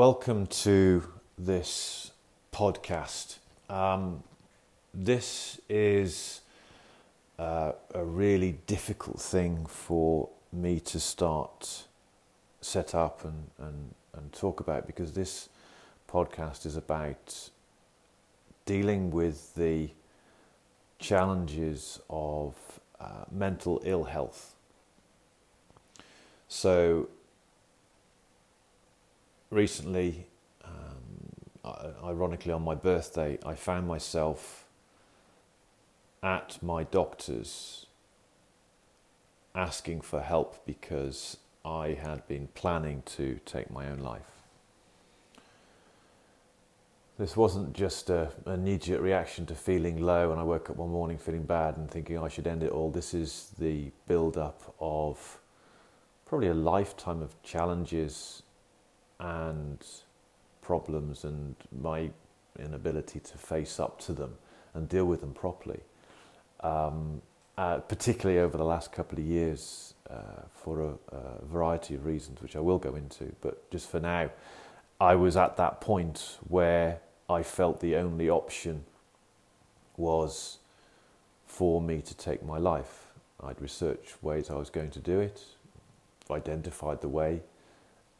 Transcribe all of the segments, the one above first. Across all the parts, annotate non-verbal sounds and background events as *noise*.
welcome to this podcast. Um, this is uh, a really difficult thing for me to start, set up, and, and, and talk about because this podcast is about dealing with the challenges of uh, mental ill health. So, recently, um, ironically on my birthday, I found myself at my doctor's asking for help because I had been planning to take my own life. This wasn't just a, an immediate reaction to feeling low, and I woke up one morning feeling bad and thinking I should end it all. This is the build up of probably a lifetime of challenges and problems and my inability to face up to them and deal with them properly. Um, uh, particularly over the last couple of years, uh, for a, a, variety of reasons, which I will go into. But just for now, I was at that point where I felt the only option was for me to take my life. I'd researched ways I was going to do it, identified the way,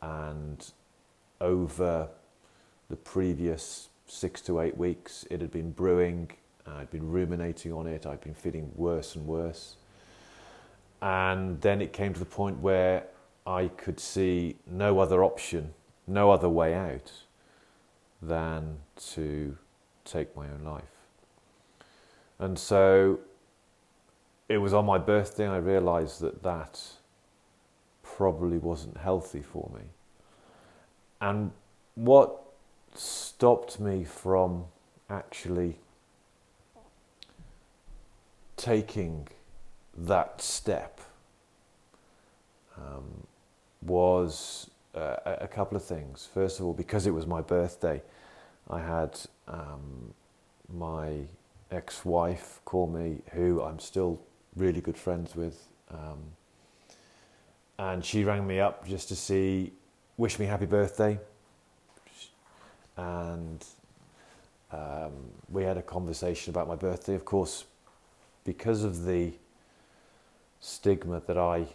and over the previous six to eight weeks, it had been brewing. I'd been ruminating on it. I'd been feeling worse and worse. And then it came to the point where I could see no other option, no other way out than to take my own life. And so it was on my birthday I realized that that probably wasn't healthy for me. And what stopped me from actually taking that step um, was uh, a couple of things. First of all, because it was my birthday, I had um, my ex wife call me, who I'm still really good friends with. Um, and she rang me up just to see wish me happy birthday. And um, we had a conversation about my birthday. Of course, because of the stigma that I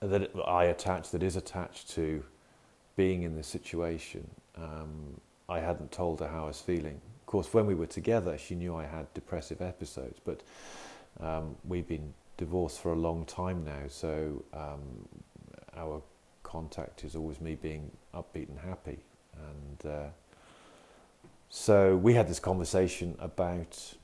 that I attach that is attached to being in this situation, um, I hadn't told her how I was feeling. Of course, when we were together, she knew I had depressive episodes, but um, we've been divorced for a long time now, so um, our contact is always me being upbeat and happy. And uh, so we had this conversation about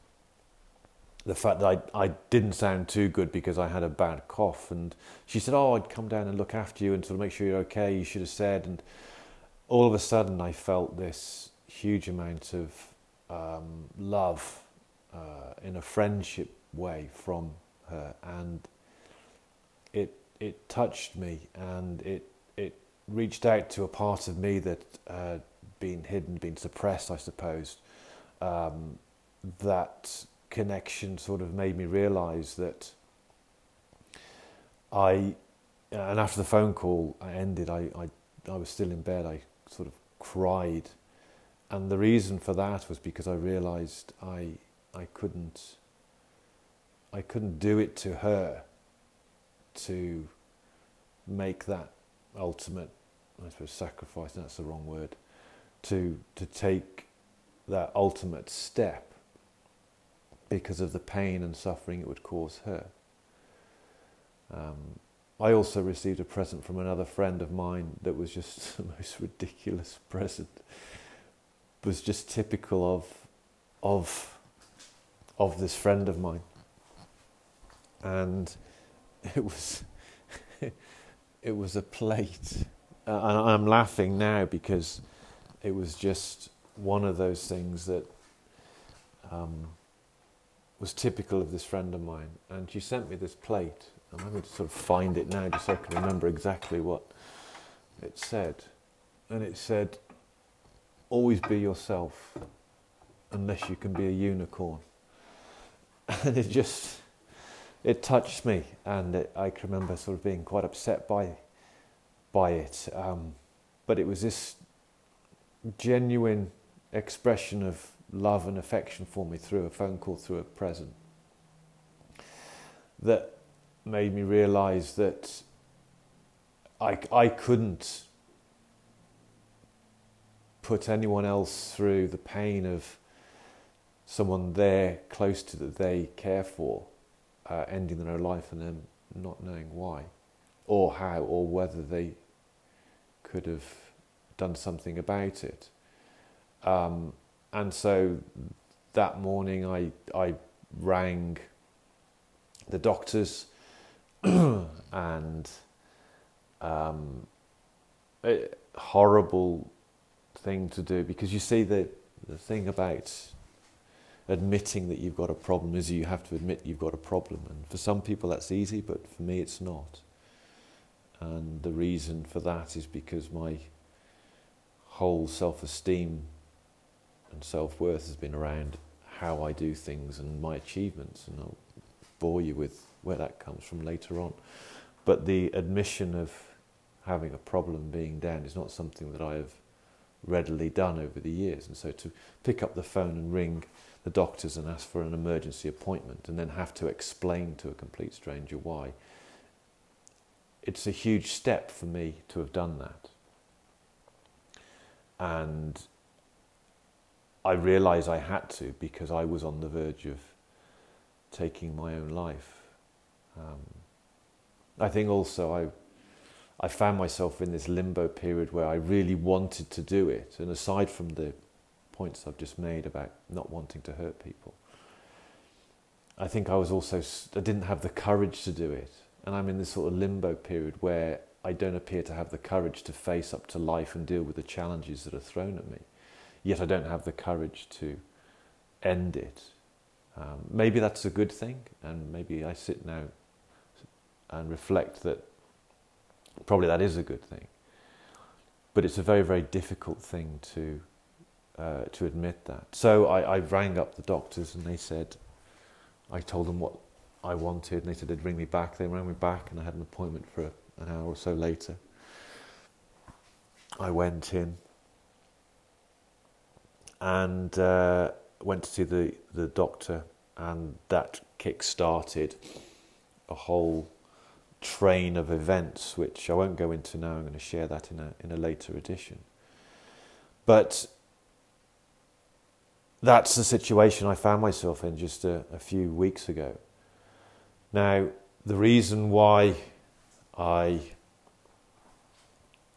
the fact that I, I didn't sound too good because I had a bad cough. And she said, Oh, I'd come down and look after you and sort of make sure you're okay. You should have said. And all of a sudden, I felt this huge amount of um, love uh, in a friendship way from her. And it, it touched me and it reached out to a part of me that had been hidden, been suppressed, I suppose. Um, that connection sort of made me realize that I, and after the phone call ended, I, I, I was still in bed. I sort of cried. And the reason for that was because I realized I, I couldn't, I couldn't do it to her to make that ultimate I suppose sacrifice, that's the wrong word, to, to take that ultimate step because of the pain and suffering it would cause her. Um, I also received a present from another friend of mine that was just *laughs* the most ridiculous present. It was just typical of of of this friend of mine. And it was *laughs* it was a plate uh, and I'm laughing now because it was just one of those things that um, was typical of this friend of mine. And she sent me this plate. I'm having to sort of find it now just so I can remember exactly what it said. And it said, always be yourself unless you can be a unicorn. *laughs* And it just, it touched me. And it, I can remember sort of being quite upset by by it. Um, but it was this genuine expression of love and affection for me through a phone call, through a present, that made me realize that I, I couldn't put anyone else through the pain of someone there close to that they care for uh, ending their life and them not knowing why or how or whether they could have done something about it. Um, and so that morning I, I rang the doctors *clears throat* and um, a horrible thing to do because you see the, the thing about admitting that you've got a problem is you have to admit you've got a problem and for some people that's easy but for me it's not and the reason for that is because my whole self-esteem and self-worth has been around how I do things and my achievements. And I'll bore you with where that comes from later on. But the admission of having a problem being down is not something that I have readily done over the years. And so to pick up the phone and ring the doctors and ask for an emergency appointment and then have to explain to a complete stranger why it's a huge step for me to have done that. And I realize I had to because I was on the verge of taking my own life. Um, I think also I, I found myself in this limbo period where I really wanted to do it. And aside from the points I've just made about not wanting to hurt people, I think I was also, I didn't have the courage to do it and I'm in this sort of limbo period where I don't appear to have the courage to face up to life and deal with the challenges that are thrown at me. Yet I don't have the courage to end it. Um, maybe that's a good thing, and maybe I sit now and reflect that probably that is a good thing. But it's a very, very difficult thing to uh, to admit that. So I, I rang up the doctors, and they said, I told them what I wanted, and they said they'd ring me back. They rang me back, and I had an appointment for an hour or so later. I went in and uh, went to see the, the doctor, and that kick started a whole train of events, which I won't go into now. I'm going to share that in a, in a later edition. But that's the situation I found myself in just a, a few weeks ago. Now, the reason why I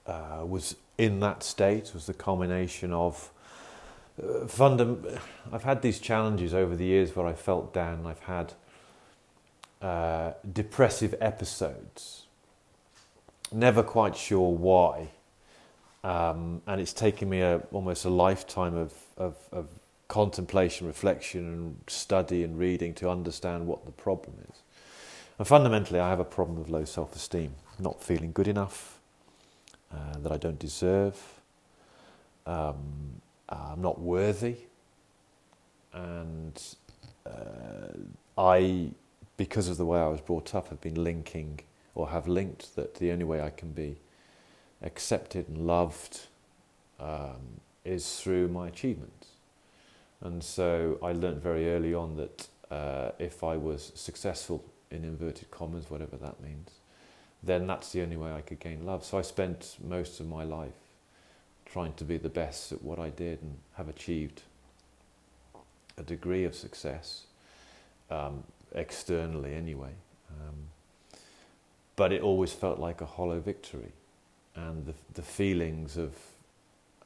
uh, was in that state was the combination of uh, fundam- I've had these challenges over the years where I felt down. I've had uh, depressive episodes. Never quite sure why. Um, and it's taken me a, almost a lifetime of, of, of contemplation, reflection, and study and reading to understand what the problem is. And fundamentally, I have a problem with low self esteem, not feeling good enough, uh, that I don't deserve, um, I'm not worthy, and uh, I, because of the way I was brought up, have been linking or have linked that the only way I can be accepted and loved um, is through my achievements. And so I learned very early on that uh, if I was successful in inverted commas, whatever that means, then that's the only way I could gain love. So I spent most of my life trying to be the best at what I did and have achieved a degree of success, um, externally anyway. Um, but it always felt like a hollow victory. And the, the feelings of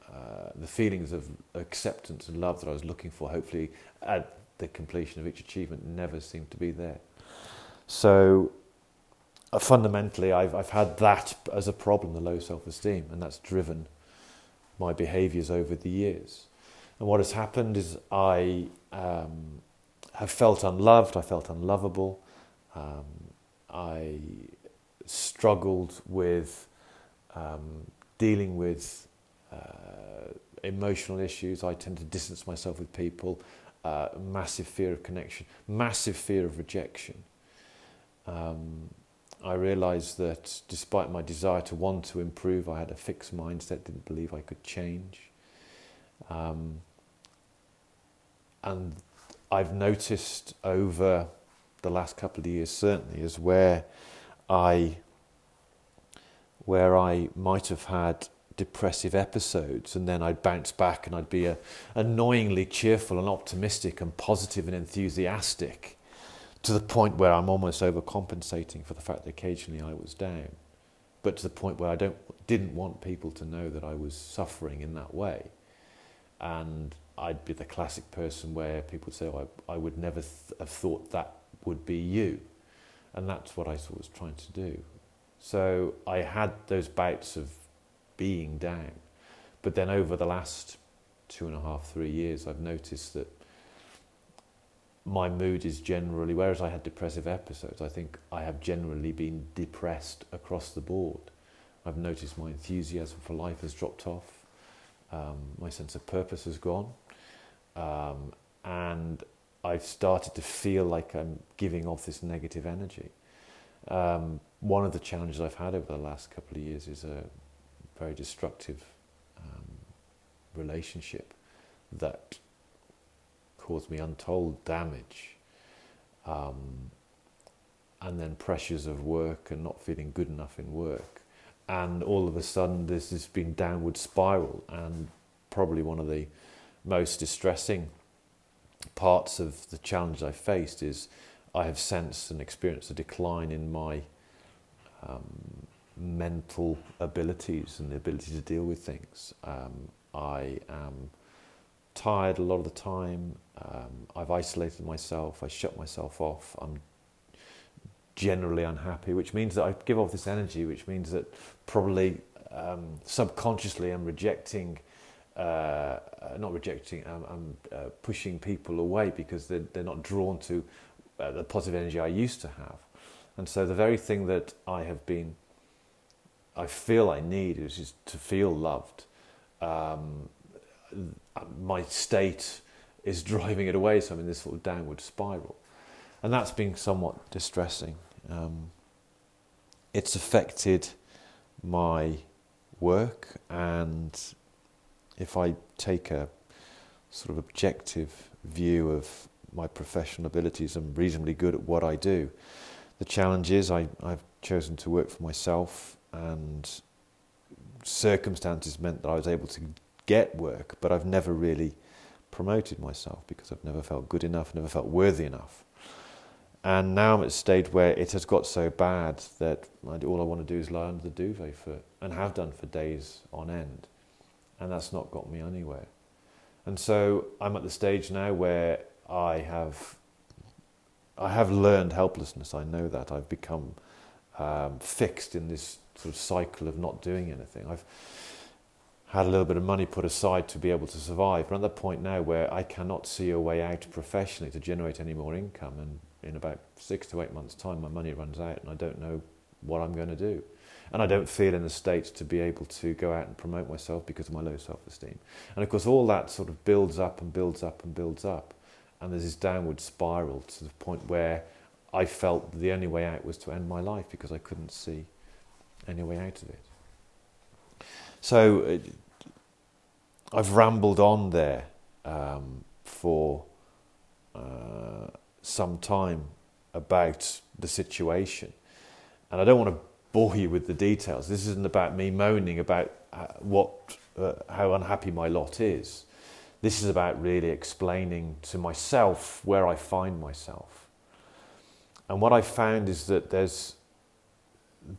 uh, the feelings of acceptance and love that I was looking for, hopefully at the completion of each achievement, never seemed to be there. So uh, fundamentally, I've, I've had that as a problem, the low self esteem, and that's driven my behaviors over the years. And what has happened is I um, have felt unloved, I felt unlovable, um, I struggled with um, dealing with uh, emotional issues. I tend to distance myself with people, uh, massive fear of connection, massive fear of rejection. Um, I realized that despite my desire to want to improve, I had a fixed mindset, didn't believe I could change. Um, and I've noticed over the last couple of years, certainly, is where I where I might have had depressive episodes and then I'd bounce back and I'd be a, annoyingly cheerful and optimistic and positive and enthusiastic to the point where I'm almost overcompensating for the fact that occasionally I was down but to the point where I don't didn't want people to know that I was suffering in that way and I'd be the classic person where people would say oh, I, I would never th- have thought that would be you and that's what I was trying to do so I had those bouts of being down. But then over the last two and a half, three years, I've noticed that my mood is generally, whereas I had depressive episodes, I think I have generally been depressed across the board. I've noticed my enthusiasm for life has dropped off, um, my sense of purpose has gone, um, and I've started to feel like I'm giving off this negative energy. Um, one of the challenges I've had over the last couple of years is a very destructive um, relationship that caused me untold damage. Um, and then pressures of work and not feeling good enough in work. And all of a sudden, this has been downward spiral. And probably one of the most distressing parts of the challenge I faced is I have sensed and experienced a decline in my um, mental abilities and the ability to deal with things. Um, I am tired a lot of the time. Um, I've isolated myself. I shut myself off. I'm generally unhappy, which means that I give off this energy, which means that probably um, subconsciously I'm rejecting, uh, uh not rejecting, I'm uh, pushing people away because they're, they're not drawn to uh, the positive energy I used to have. And so the very thing that I have been, I feel I need is just to feel loved. Um, my state is *laughs* driving it away, so I'm in this sort of downward spiral. And that's been somewhat distressing. Um, it's affected my work, and if I take a sort of objective view of my professional abilities, I'm reasonably good at what I do the challenge is I, I've chosen to work for myself, and circumstances meant that I was able to get work, but I've never really promoted myself because I've never felt good enough, never felt worthy enough. And now I'm at a stage where it has got so bad that all I want to do is lie under the duvet for, and have done for days on end. And that's not got me anywhere. And so I'm at the stage now where I have I have learned helplessness. I know that. I've become um, fixed in this sort of cycle of not doing anything. I've had a little bit of money put aside to be able to survive, but at the point now where I cannot see a way out professionally to generate any more income. And in about six to eight months' time, my money runs out, and I don't know what I'm going to do. And I don't feel in the state to be able to go out and promote myself because of my low self esteem. And of course, all that sort of builds up and builds up and builds up and there's this downward spiral to the point where I felt the only way out was to end my life because I couldn't see any way out of it. So uh, I've rambled on there um, for uh, some time about the situation, and I don't want to bore you with the details. This isn't about me moaning about uh, what, uh, how unhappy my lot is. This is about really explaining to myself where I find myself. And what I found is that there's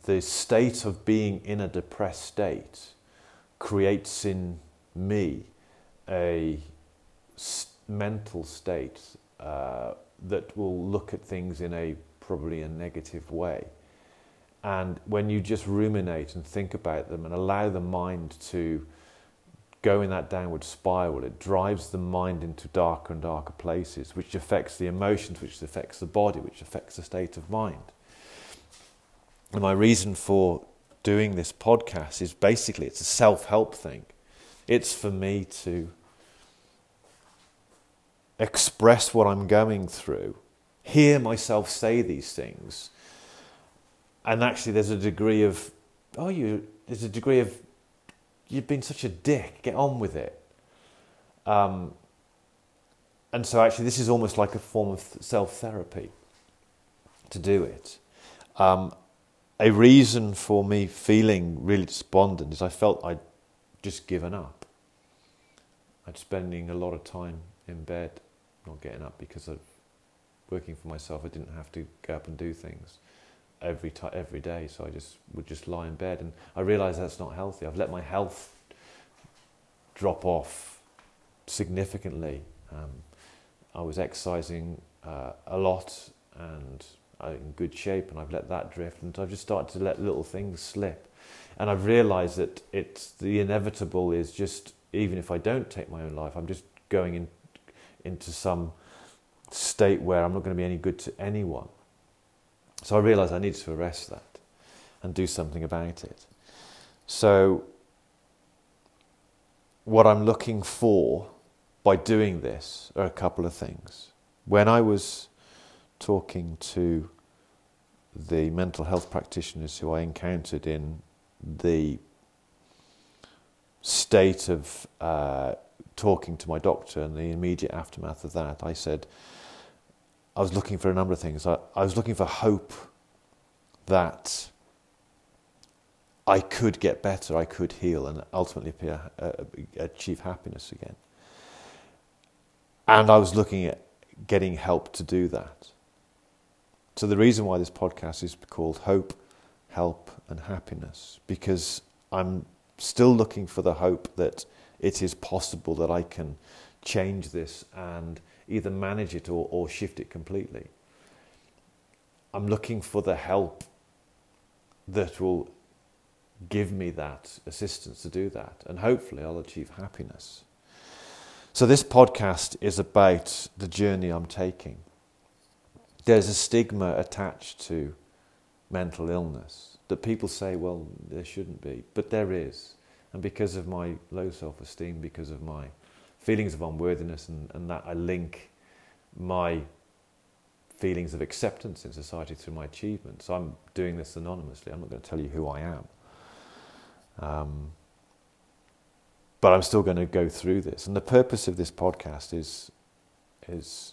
the state of being in a depressed state creates in me a mental state uh, that will look at things in a probably a negative way. And when you just ruminate and think about them and allow the mind to go in that downward spiral. It drives the mind into darker and darker places, which affects the emotions, which affects the body, which affects the state of mind. And my reason for doing this podcast is basically it's a self help thing. It's for me to express what I'm going through, hear myself say these things, and actually, there's a degree of, oh, you, there's a degree of, you've been such a dick, get on with it. Um, and so, actually, this is almost like a form of self therapy to do it. Um, a reason for me feeling really despondent is I felt I'd just given up. I'd spending a lot of time in bed, not getting up because of working for myself. I didn't have to go up and do things every t- every day, so I just would just lie in bed, and I realised that's not healthy. I've let my health drop off significantly. Um, I was exercising uh, a lot and Uh, in good shape, and I've let that drift, and I've just started to let little things slip, and I've realised that it's the inevitable is just even if I don't take my own life, I'm just going in, into some state where I'm not going to be any good to anyone. So I realised I needed to arrest that and do something about it. So what I'm looking for by doing this are a couple of things. When I was talking to the mental health practitioners who I encountered in the state of uh, talking to my doctor and the immediate aftermath of that, I said, I was looking for a number of things. I, I was looking for hope that I could get better, I could heal, and ultimately appear, uh, achieve happiness again. And I was looking at getting help to do that. So, the reason why this podcast is called Hope, Help, and Happiness, because I'm still looking for the hope that it is possible that I can change this and either manage it or, or shift it completely. I'm looking for the help that will give me that assistance to do that, and hopefully I'll achieve happiness. So, this podcast is about the journey I'm taking there's a stigma attached to mental illness that people say, well, there shouldn't be, but there is. And because of my low self esteem, because of my feelings of unworthiness, and, and that I link my feelings of acceptance in society through my achievements. I'm doing this anonymously. I'm not going to tell you who I am. Um, but I'm still going to go through this. And the purpose of this podcast is, is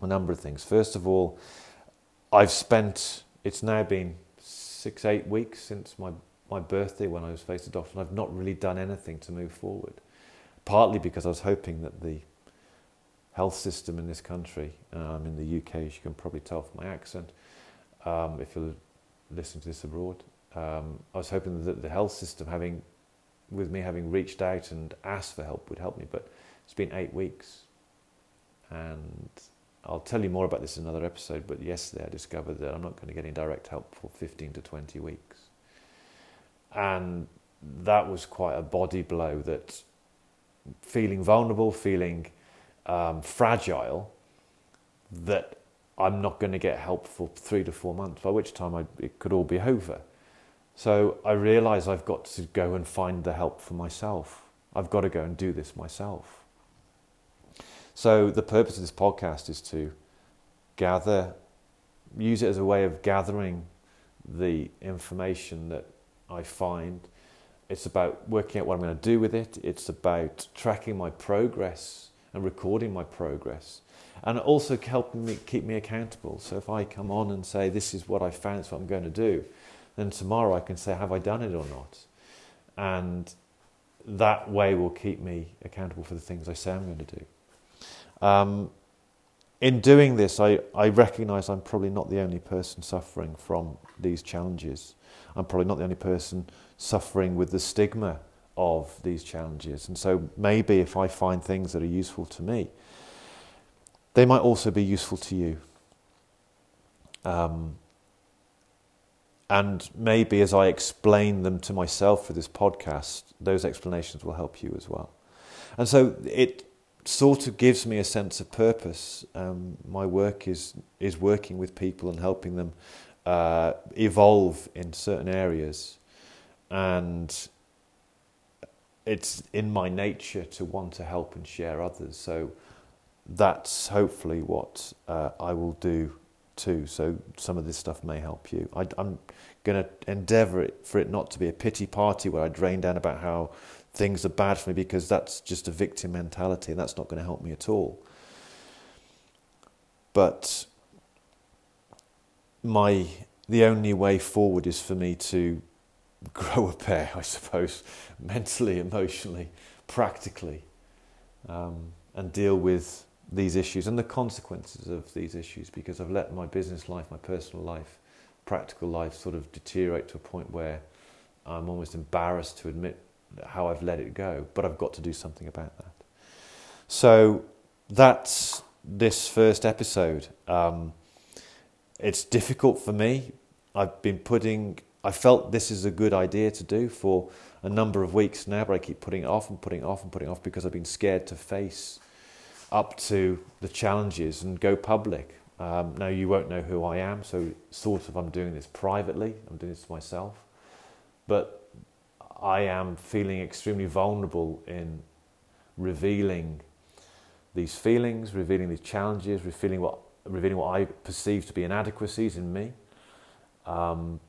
a number of things. First of all, I've spent, it's now been six, eight weeks since my, my birthday when I was faced a doctor, and I've not really done anything to move forward. Partly because I was hoping that the health system in this country, um, in the UK, as you can probably tell from my accent, um, if you're listening to this abroad, um, I was hoping that the health system, having with me having reached out and asked for help, would help me. But it's been eight weeks, and I'll tell you more about this in another episode, but yesterday I discovered that I'm not going to get any direct help for 15 to 20 weeks. And that was quite a body blow that feeling vulnerable, feeling um, fragile, that I'm not going to get help for three to four months, by which time I, it could all be over. So I realize I've got to go and find the help for myself. I've got to go and do this myself. So the purpose of this podcast is to gather, use it as a way of gathering the information that I find. It's about working out what I'm going to do with it. It's about tracking my progress and recording my progress, and also helping me keep me accountable. So if I come on and say this is what I found, it's what I'm going to do, then tomorrow I can say have I done it or not, and that way will keep me accountable for the things I say I'm going to do. Um, in doing this, I, I recognize I'm probably not the only person suffering from these challenges. I'm probably not the only person suffering with the stigma of these challenges. And so maybe if I find things that are useful to me, they might also be useful to you. Um, and maybe as I explain them to myself for this podcast, those explanations will help you as well. And so it sort of gives me a sense of purpose. Um, my work is is working with people and helping them uh, evolve in certain areas, and it's in my nature to want to help and share others. So that's hopefully what uh, I will do too. So some of this stuff may help you. I, am going to endeavour for it not to be a pity party where I drain down about how things are bad for me because that's just a victim mentality and that's not going to help me at all. But my the only way forward is for me to grow a pair, I suppose, *laughs* mentally, emotionally, practically, um, and deal with these issues and the consequences of these issues because I've let my business life, my personal life, practical life sort of deteriorate to a point where I'm almost embarrassed to admit how I've let it go, but I've got to do something about that. So that's this first episode. Um, it's difficult for me. I've been putting, I felt this is a good idea to do for a number of weeks now, but I keep putting it off and putting it off and putting it off because I've been scared to face up to the challenges and go public. Um, now, you won't know who I am, so sort of I'm doing this privately, I'm doing this to myself. But I am feeling extremely vulnerable in revealing these feelings, revealing these challenges, revealing what, revealing what I perceive to be inadequacies in me. Um,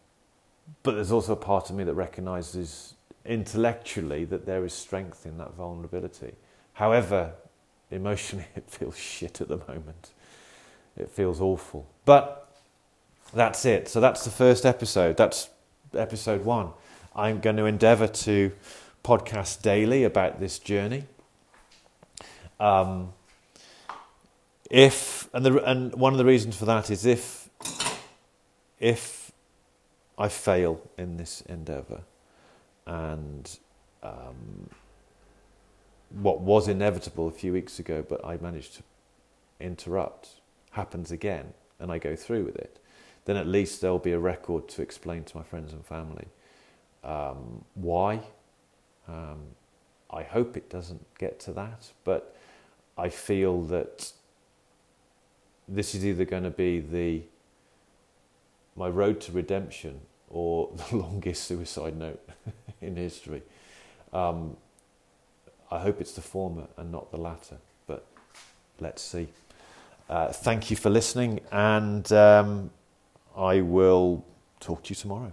but there's also a part of me that recognizes intellectually that there is strength in that vulnerability. However, emotionally, *laughs* it feels shit at the moment. It feels awful. But that's it. So that's the first episode. That's episode one. I'm going to endeavor to podcast daily about this journey. Um, if and the and one of the reasons for that is if if I fail in this endeavor and um, what was inevitable a few weeks ago, but I managed to interrupt, happens again, and I go through with it, then at least there'll be a record to explain to my friends and family um, why. Um, I hope it doesn't get to that, but I feel that this is either going to be the my road to redemption or *laughs* the longest suicide note *laughs* in history. Um, I hope it's the former and not the latter, but let's see. Uh, thank you for listening, and um, I will talk to you tomorrow.